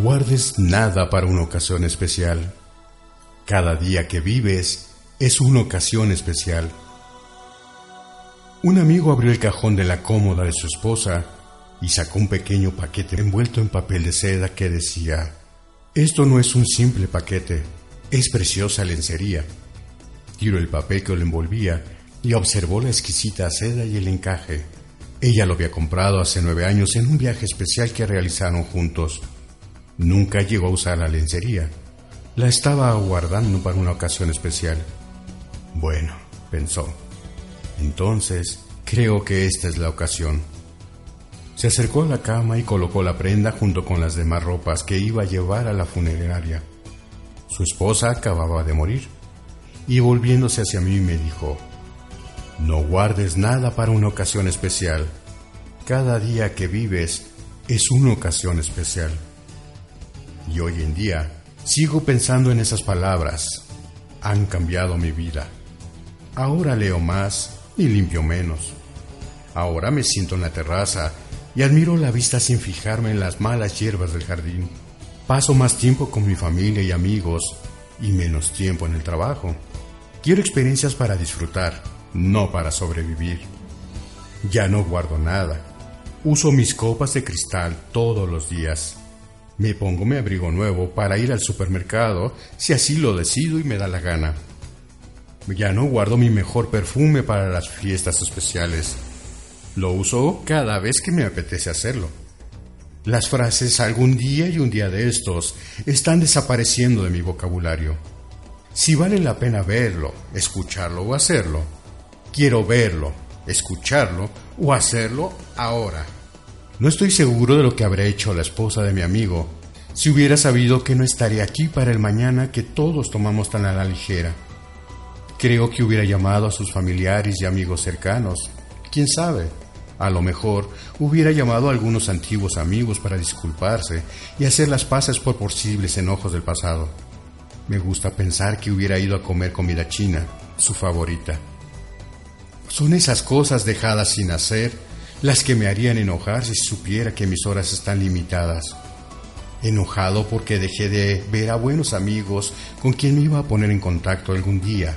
guardes nada para una ocasión especial. Cada día que vives es una ocasión especial. Un amigo abrió el cajón de la cómoda de su esposa y sacó un pequeño paquete envuelto en papel de seda que decía, Esto no es un simple paquete, es preciosa lencería. Tiró el papel que lo envolvía y observó la exquisita seda y el encaje. Ella lo había comprado hace nueve años en un viaje especial que realizaron juntos. Nunca llegó a usar la lencería. La estaba guardando para una ocasión especial. Bueno, pensó. Entonces, creo que esta es la ocasión. Se acercó a la cama y colocó la prenda junto con las demás ropas que iba a llevar a la funeraria. Su esposa acababa de morir. Y volviéndose hacia mí me dijo, no guardes nada para una ocasión especial. Cada día que vives es una ocasión especial. Y hoy en día sigo pensando en esas palabras. Han cambiado mi vida. Ahora leo más y limpio menos. Ahora me siento en la terraza y admiro la vista sin fijarme en las malas hierbas del jardín. Paso más tiempo con mi familia y amigos y menos tiempo en el trabajo. Quiero experiencias para disfrutar, no para sobrevivir. Ya no guardo nada. Uso mis copas de cristal todos los días. Me pongo mi abrigo nuevo para ir al supermercado si así lo decido y me da la gana. Ya no guardo mi mejor perfume para las fiestas especiales. Lo uso cada vez que me apetece hacerlo. Las frases algún día y un día de estos están desapareciendo de mi vocabulario. Si vale la pena verlo, escucharlo o hacerlo, quiero verlo, escucharlo o hacerlo ahora. No estoy seguro de lo que habría hecho la esposa de mi amigo si hubiera sabido que no estaría aquí para el mañana que todos tomamos tan a la ligera. Creo que hubiera llamado a sus familiares y amigos cercanos. ¿Quién sabe? A lo mejor hubiera llamado a algunos antiguos amigos para disculparse y hacer las paces por posibles enojos del pasado. Me gusta pensar que hubiera ido a comer comida china, su favorita. Son esas cosas dejadas sin hacer las que me harían enojar si supiera que mis horas están limitadas. Enojado porque dejé de ver a buenos amigos con quien me iba a poner en contacto algún día.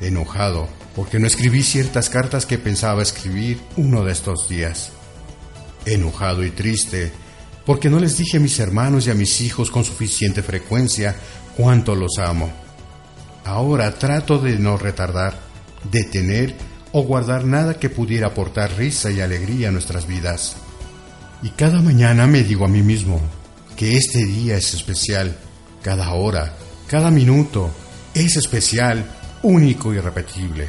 Enojado porque no escribí ciertas cartas que pensaba escribir uno de estos días. Enojado y triste porque no les dije a mis hermanos y a mis hijos con suficiente frecuencia cuánto los amo. Ahora trato de no retardar, de tener o guardar nada que pudiera aportar risa y alegría a nuestras vidas. Y cada mañana me digo a mí mismo que este día es especial, cada hora, cada minuto es especial, único y repetible.